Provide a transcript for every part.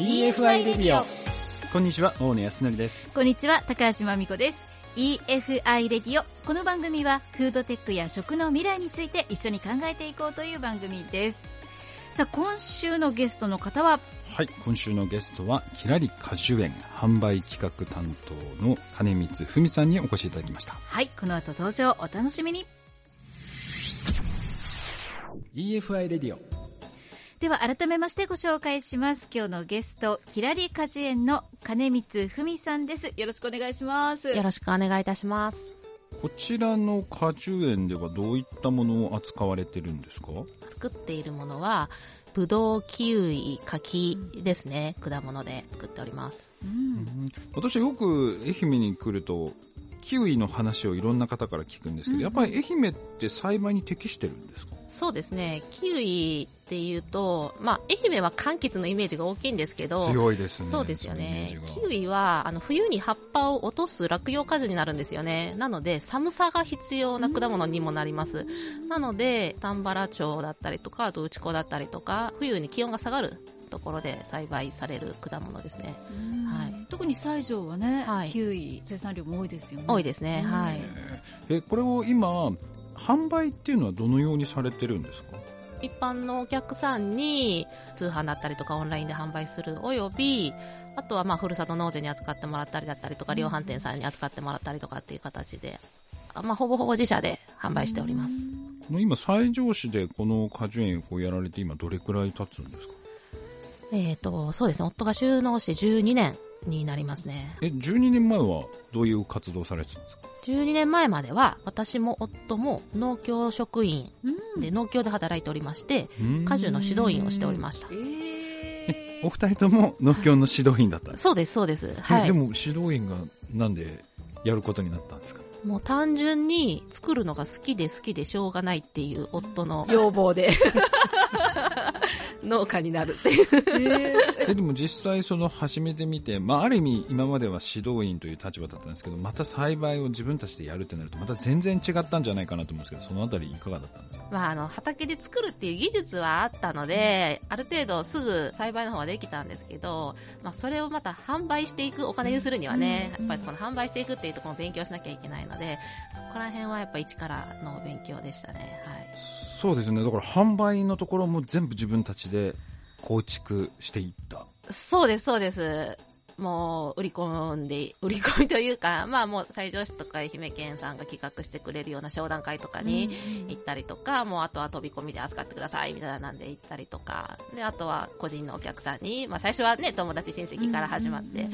EFI レディオこんにちは大野康則です。こんにちは高橋真美子です。EFI レディオこの番組はフードテックや食の未来について一緒に考えていこうという番組です。さあ今週のゲストの方は？はい今週のゲストはきらり果樹園販売企画担当の金光文さんにお越しいただきました。はいこの後登場お楽しみに。EFI レディオでは改めましてご紹介します。今日のゲストきらり果樹園の金光文さんです。よろしくお願いします。よろしくお願いいたします。こちらの果樹園ではどういったものを扱われてるんですか？作っているものはぶどう、キウイ、柿ですね、果物で作っております、うん、私よく愛媛に来るとキウイの話をいろんな方から聞くんですけど、うん、やっぱり愛媛って栽培に適してるんですか？そうですね、キウイっていうと、まあ、愛媛は柑橘のイメージが大きいんですけど、強いですね。そうですよね。キウイは、あの、冬に葉っぱを落とす落葉果樹になるんですよね。なので、寒さが必要な果物にもなります。なので、丹原町だったりとか、あと内子だったりとか、冬に気温が下がるところで栽培される果物ですね。はい、特に西条はね、はい、キウイ生産量も多いですよね。多いですね。はい。え、これを今、販売っていうのはどのようにされてるんですか？一般のお客さんに通販だったりとかオンラインで販売するおよびあとはまあふるさと納税に扱ってもらったりだったりとか量販店さんに扱ってもらったりとかっていう形で、まあ、ほぼほぼ自社で販売しております。この今西条市でこの果樹園をやられて今どれくらい経つんですか？えっ、とそうですね。夫が収納して12年になりますね。え12年前はどういう活動されてたんですか？12年前までは私も夫も農協職員で農協で働いておりまして果樹の指導員をしておりました、お二人とも農協の指導員だったそうですそうです、はい、でも指導員がなんでやることになったんですか？もう単純に作るのが好きで好きでしょうがないっていう夫の要望で 農家になるっていう。えでも実際その始めてみて、まあ、ある意味今までは指導員という立場だったんですけどまた栽培を自分たちでやるってなるとまた全然違ったんじゃないかなと思うんですけどそのあたりいかがだったんですか、まあ、あの畑で作るっていう技術はあったので、ある程度すぐ栽培の方はできたんですけど、まあ、それをまた販売していくお金にするにはね、やっぱりその販売していくっていうところも勉強しなきゃいけないのでそこら辺はやっぱ一からの勉強でしたね。はいそうですね。だから販売のところも全部自分たちで構築していった。そうですそうです。もう売り込んで、売り込みというか、まあもう西条市とか愛媛県さんが企画してくれるような商談会とかに行ったりとか、うん、もうあとは飛び込みで扱ってくださいみたいななんで行ったりとか、で、あとは個人のお客さんに、まあ最初はね、友達親戚から始まって、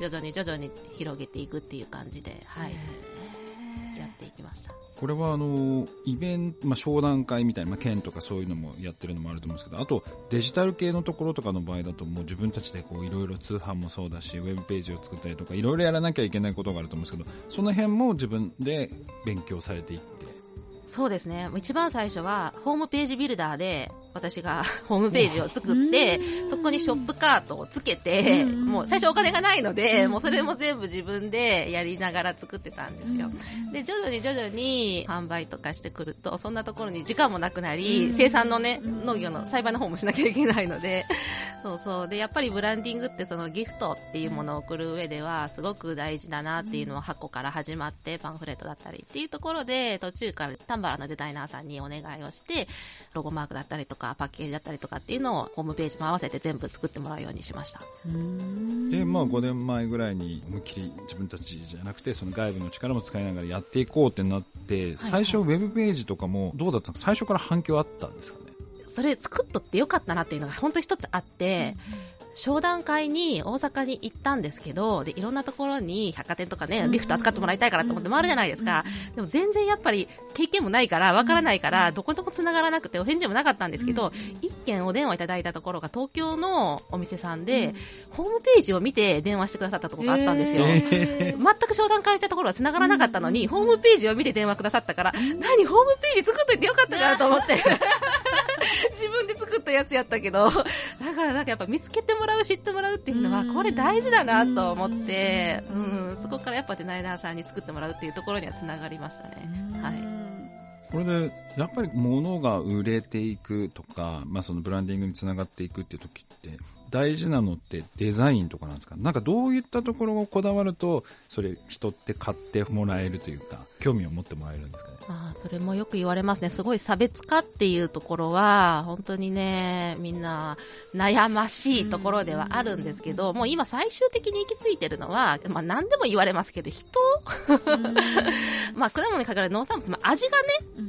徐々に徐々に広げていくっていう感じで、はい、やっていきました。これはあのイベント、まあ、商談会みたいな、まあ、県とかそういうのもやってるのもあると思うんですけどあとデジタル系のところとかの場合だともう自分たちでいろいろ通販もそうだしウェブページを作ったりとかいろいろやらなきゃいけないことがあると思うんですけどその辺も自分で勉強されていってそうですね一番最初はホームページビルダーで私が ホームページを作って、そこにショップカートをつけて、もう最初お金がないので、もうそれも全部自分でやりながら作ってたんですよ。で、徐々に徐々に販売とかしてくると、そんなところに時間もなくなり、生産のね、農業の栽培の方もしなきゃいけないので、そうそう。で、やっぱりブランディングってそのギフトっていうものを送る上では、すごく大事だなっていうのは箱から始まって、パンフレットだったりっていうところで、途中からタンバラのデザイナーさんにお願いをして、ロゴマークだったりとか、パッケージだったりとかっていうのをホームページも合わせて全部作ってもらうようにしました。で、まあ、5年前ぐらいに思いっきり自分たちじゃなくてその外部の力も使いながらやっていこうってなって最初ウェブページとかもどうだったんですか？最初から反響あったんですかね？それ作っとってよかったなっていうのが本当一つあって、うん商談会に大阪に行ったんですけど、で、いろんなところに百貨店とかね、リフト扱ってもらいたいからと思って回るじゃないですか。でも全然やっぱり経験もないから、わからないから、どことも繋がらなくてお返事もなかったんですけど、一件お電話いただいたところが東京のお店さんで、ホームページを見て電話してくださったところがあったんですよ。全く商談会したところは繋がらなかったのに、ホームページを見て電話くださったから、何、ホームページ作っといてよかったかなと思って。自分で作ったやつやったけど、だからなんかやっぱ見つけてもらう、知ってもらうっていうのは、これ大事だなと思って、うん、そこからやっぱデザイナーさんに作ってもらうっていうところにはつながりましたね。はい。これで、やっぱり物が売れていくとか、まあそのブランディングにつながっていくっていう時って、大事なのってデザインとかなんですか？なんかどういったところをこだわると、それ人って買ってもらえるというか、興味を持ってもらえるんですかね？まあ、それもよく言われますね。すごい差別化っていうところは、本当にね、みんな悩ましいところではあるんですけど、もう今最終的に行き着いてるのは、まあ何でも言われますけど、人？まあ果物にかかる農産物、まあ、味がね、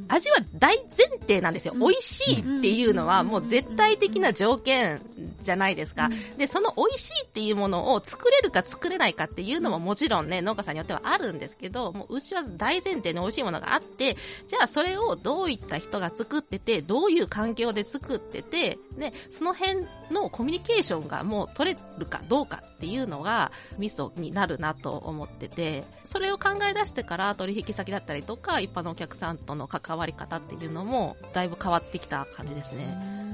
味は大前提なんですよ。美味しいっていうのはもう絶対的な条件じゃないですか。で、その美味しいっていうものを作れるか作れないかっていうのももちろんね、農家さんによってはあるんですけど、もううちは大前提に美味しいものがあって、じゃあそれをどういった人が作ってて、どういう環境で作ってて、で、その辺のコミュニケーションがもう取れるかどうかっていうのがミソになるなと思ってて、それを考え出してから取引先だったりとか、一般のお客さんとの関わり方っていうのもだいぶ変わってきた感じですね。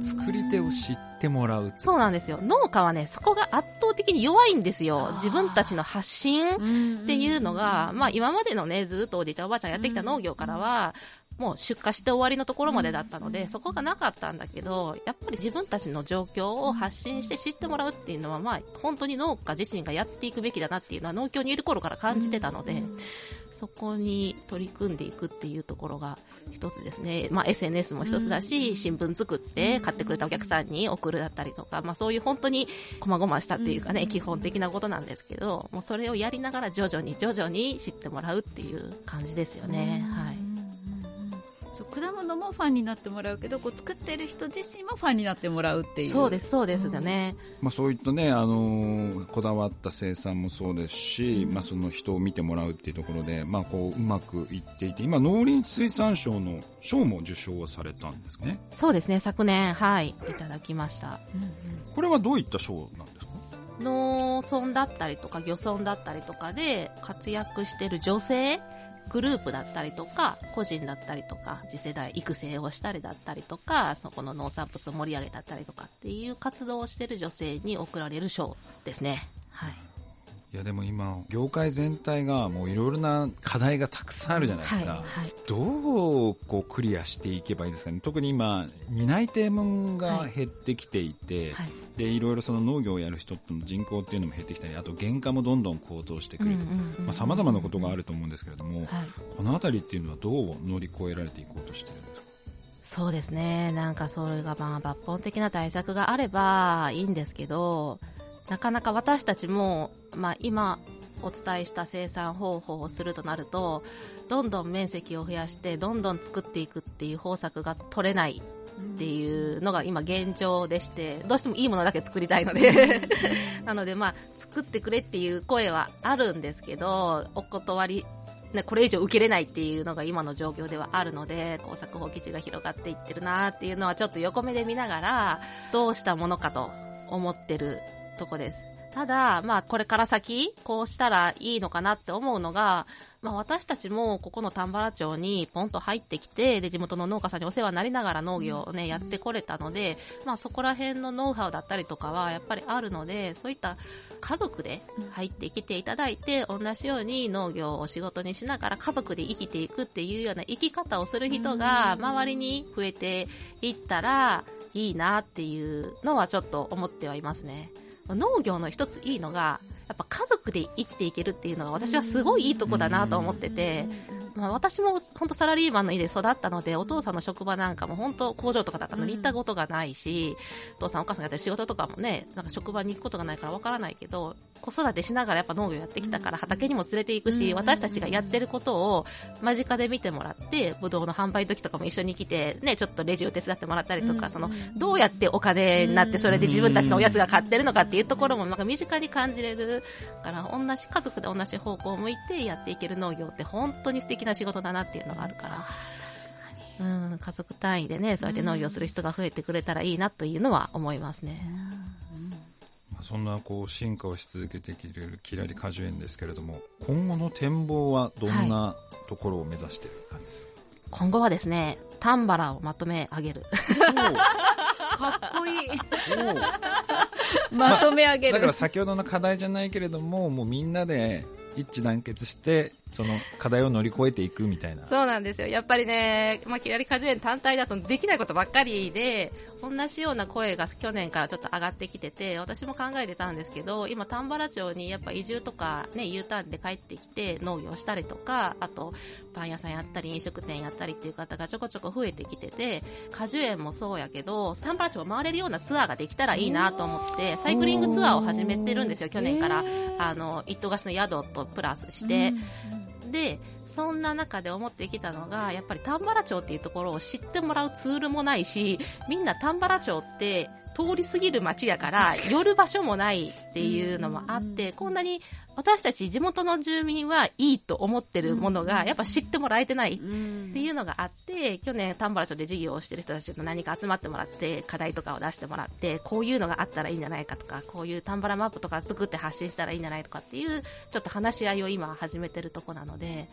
作り手を知ってもらうそうなんですよ。農家はねそこが圧倒的に弱いんですよ。自分たちの発信っていうのが、まあ、今までのねずっとおじいちゃんおばあちゃんやってきた農業からは、もう出荷して終わりのところまでだったので、そこがなかったんだけど、やっぱり自分たちの状況を発信して知ってもらうっていうのは、まあ、本当に農家自身がやっていくべきだなっていうのは農協にいる頃から感じてたので、そこに取り組んでいくっていうところが一つですね。まあ、SNS も一つだし、新聞作って買ってくれたお客さんに送るだったりとか、まあ、そういう本当に細々したっていうかね、基本的なことなんですけど、もうそれをやりながら徐々に徐々に知ってもらうっていう感じですよね。はい。そう果物もファンになってもらうけどこう作ってる人自身もファンになってもらうっていう。そうですそうですよね、うん、まあ、そういったね、あのー、こだわった生産もそうですし、うん、まあ、その人を見てもらうっていうところで、まあ、こううまくいっていて今農林水産省の賞も受賞されたんですね。そうですね昨年はいいただきました、うんうん、これはどういった賞なんですか？農村だったりとか漁村だったりとかで活躍してる女性グループだったりとか、個人だったりとか、次世代育成をしたりだったりとか、そこの農産物を盛り上げたったりとかっていう活動をしてる女性に贈られる賞ですね。はい。いやでも今業界全体がもういろいろな課題がたくさんあるじゃないですか、はいはい、どうこうクリアしていけばいいですかね？特に今担い手分が減ってきていて、はい、でいろいろその農業をやる人の人口っていうのも減ってきたりあと原価もどんどん高騰してくると。さまざ、まなことがあると思うんですけれども、この辺りっていうのはどう乗り越えられていこうとしてるんですか？そうですね。なんかそれがまあ抜本的な対策があればいいんですけどなかなか私たちも、まあ、今お伝えした生産方法をするとなるとどんどん面積を増やしてどんどん作っていくっていう方策が取れないっていうのが今現状でしてどうしてもいいものだけ作りたいので。なのでまあ作ってくれっていう声はあるんですけどお断りね、これ以上受けれないっていうのが今の状況ではあるので工作放棄地が広がっていってるなっていうのはちょっと横目で見ながらどうしたものかと思ってるとこです。ただ、まあ、これから先、こうしたらいいのかなって思うのが、まあ、私たちもここの丹原町にポンと入ってきて、で、地元の農家さんにお世話になりながら農業をね、やってこれたので、まあ、そこら辺のノウハウだったりとかはやっぱりあるので、そういった家族で入ってきていただいて、同じように農業を仕事にしながら家族で生きていくっていうような生き方をする人が周りに増えていったらいいなっていうのはちょっと思ってはいますね。農業の一ついいのが、やっぱ家族で生きていけるっていうのが私はすごいいいとこだなと思ってて、まあ、私も本当サラリーマンの家で育ったので、お父さんの職場なんかも本当工場とかだったのに行ったことがないし、お父さんお母さんがやってる仕事とかもね、なんか職場に行くことがないからわからないけど、子育てしながらやっぱ農業やってきたから畑にも連れて行くし、私たちがやってることを間近で見てもらって、ぶどうの販売時とかも一緒に来て、ね、ちょっとレジを手伝ってもらったりとか、その、どうやってお金になってそれで自分たちのおやつが買ってるのかっていうところもなんか身近に感じれるから、同じ家族で同じ方向を向いてやっていける農業って本当に素敵な仕事だなっていうのがあるから。うん、家族単位でね、そうやって農業する人が増えてくれたらいいなというのは思いますね。そんなこう進化をし続けてきているキラリ果樹園ですけれども、今後の展望はどんなところを目指している感じですか、はい、今後はですね、丹原をまとめ上げる。かっこいい。まとめ上げる、まだから先ほどの課題じゃないけれども、もうみんなで一致団結して、その課題を乗り越えていくみたいな。そうなんですよ。やっぱりね、まあ、キラリ果樹園単体だとできないことばっかりで、同じような声が去年からちょっと上がってきてて、私も考えてたんですけど、今丹原町にやっぱ移住とかね、U ターンで帰ってきて農業したりとか、あとパン屋さんやったり飲食店やったりっていう方がちょこちょこ増えてきてて、果樹園もそうやけど、丹原町を回れるようなツアーができたらいいなと思って、サイクリングツアーを始めてるんですよ、去年から。あの、一棟貸しの宿とプラスして。で、そんな中で思ってきたのが、やっぱり丹原町っていうところを知ってもらうツールもないし、みんな丹原町って通り過ぎる街やから、寄る場所もないっていうのもあって、こんなに私たち地元の住民はいいと思ってるものが、やっぱ知ってもらえてないっていうのがあって、去年丹原町で事業をしてる人たちと何か集まってもらって、課題とかを出してもらって、こういうのがあったらいいんじゃないかとか、こういう丹原マップとか作って発信したらいいんじゃないとかっていう、ちょっと話し合いを今始めてるとこなので、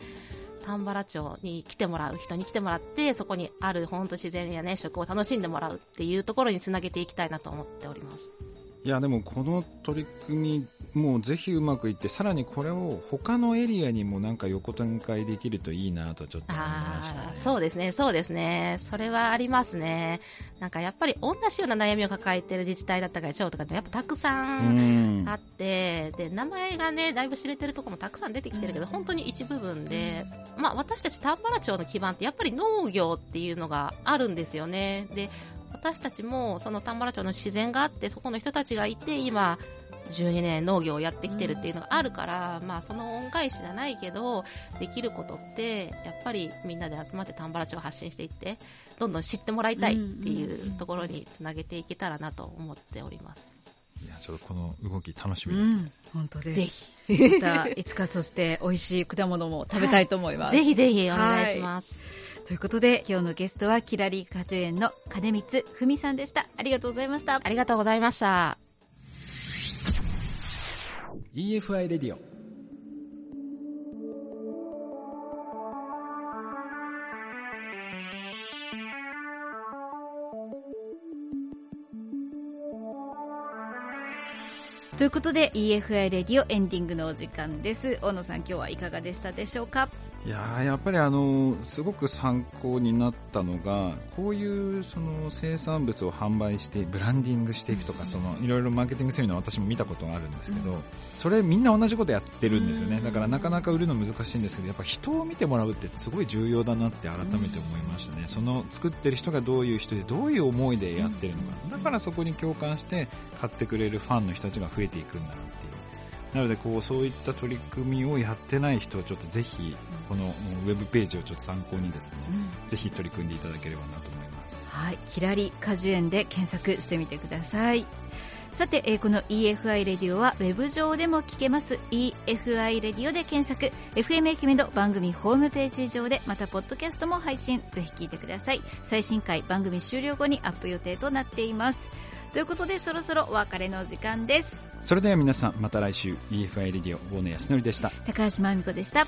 丹原町に来てもらう人に来てもらってそこにある本当自然やね食を楽しんでもらうっていうところにつなげていきたいなと思っております。いやでもこの取り組みもうぜひうまくいってさらにこれを他のエリアにもなんか横展開できるといいなとちょっと思いました、ね、そうですねそうですね。それはありますね。なんかやっぱり同じような悩みを抱えている自治体だったり町とかってやっぱたくさんあって、で名前がねだいぶ知れてるところもたくさん出てきてるけど、本当に一部分で、まあ、私たち丹原町の基盤ってやっぱり農業っていうのがあるんですよね。で私たちもその丹原町の自然があってそこの人たちがいて今12年農業をやってきてるっていうのがあるから、まあその恩返しじゃないけど、できることって、やっぱりみんなで集まって丹原町を発信していって、どんどん知ってもらいたいっていうところにつなげていけたらなと思っております。いや、ちょっとこの動き楽しみですね。うん、本当です。ぜひ。また、いつかそして美味しい果物も食べたいと思います。はい、ぜひぜひお願いします。はいということで、今日のゲストは、キラリ果樹園の金光文さんでした。ありがとうございました。ありがとうございました。EFI レディオ。ということで EFI レディオエンディングのお時間です大野さん今日はいかがでしたでしょうか？いややっぱりあのすごく参考になったのがこういうその生産物を販売してブランディングしていくとか、そのいろいろマーケティングセミナー私も見たことがあるんですけど、それみんな同じことやってるんですよね。だからなかなか売るの難しいんですけどやっぱ人を見てもらうってすごい重要だなって改めて思いましたね、その作ってる人がどういう人でどういう思いでやってるのか。だからそこに共感して買ってくれるファンの人たちが増えていくんだなっていうなのでこうそういった取り組みをやってない人はちょっとぜひこのウェブページをちょっと参考にですね、うん、ぜひ取り組んでいただければなと思います。はい、キラリ果樹園で検索してみてください。さて、えー、この EFI レディオはウェブ上でも聞けます。EFI レディオで検索。FM 愛媛の番組ホームページ上でまたポッドキャストも配信。ぜひ聞いてください。最新回番組終了後にアップ予定となっています。ということでそろそろお別れの時間ですそれでは皆さんまた来週。EFI レディオ大野康則でした。高橋真美子でした。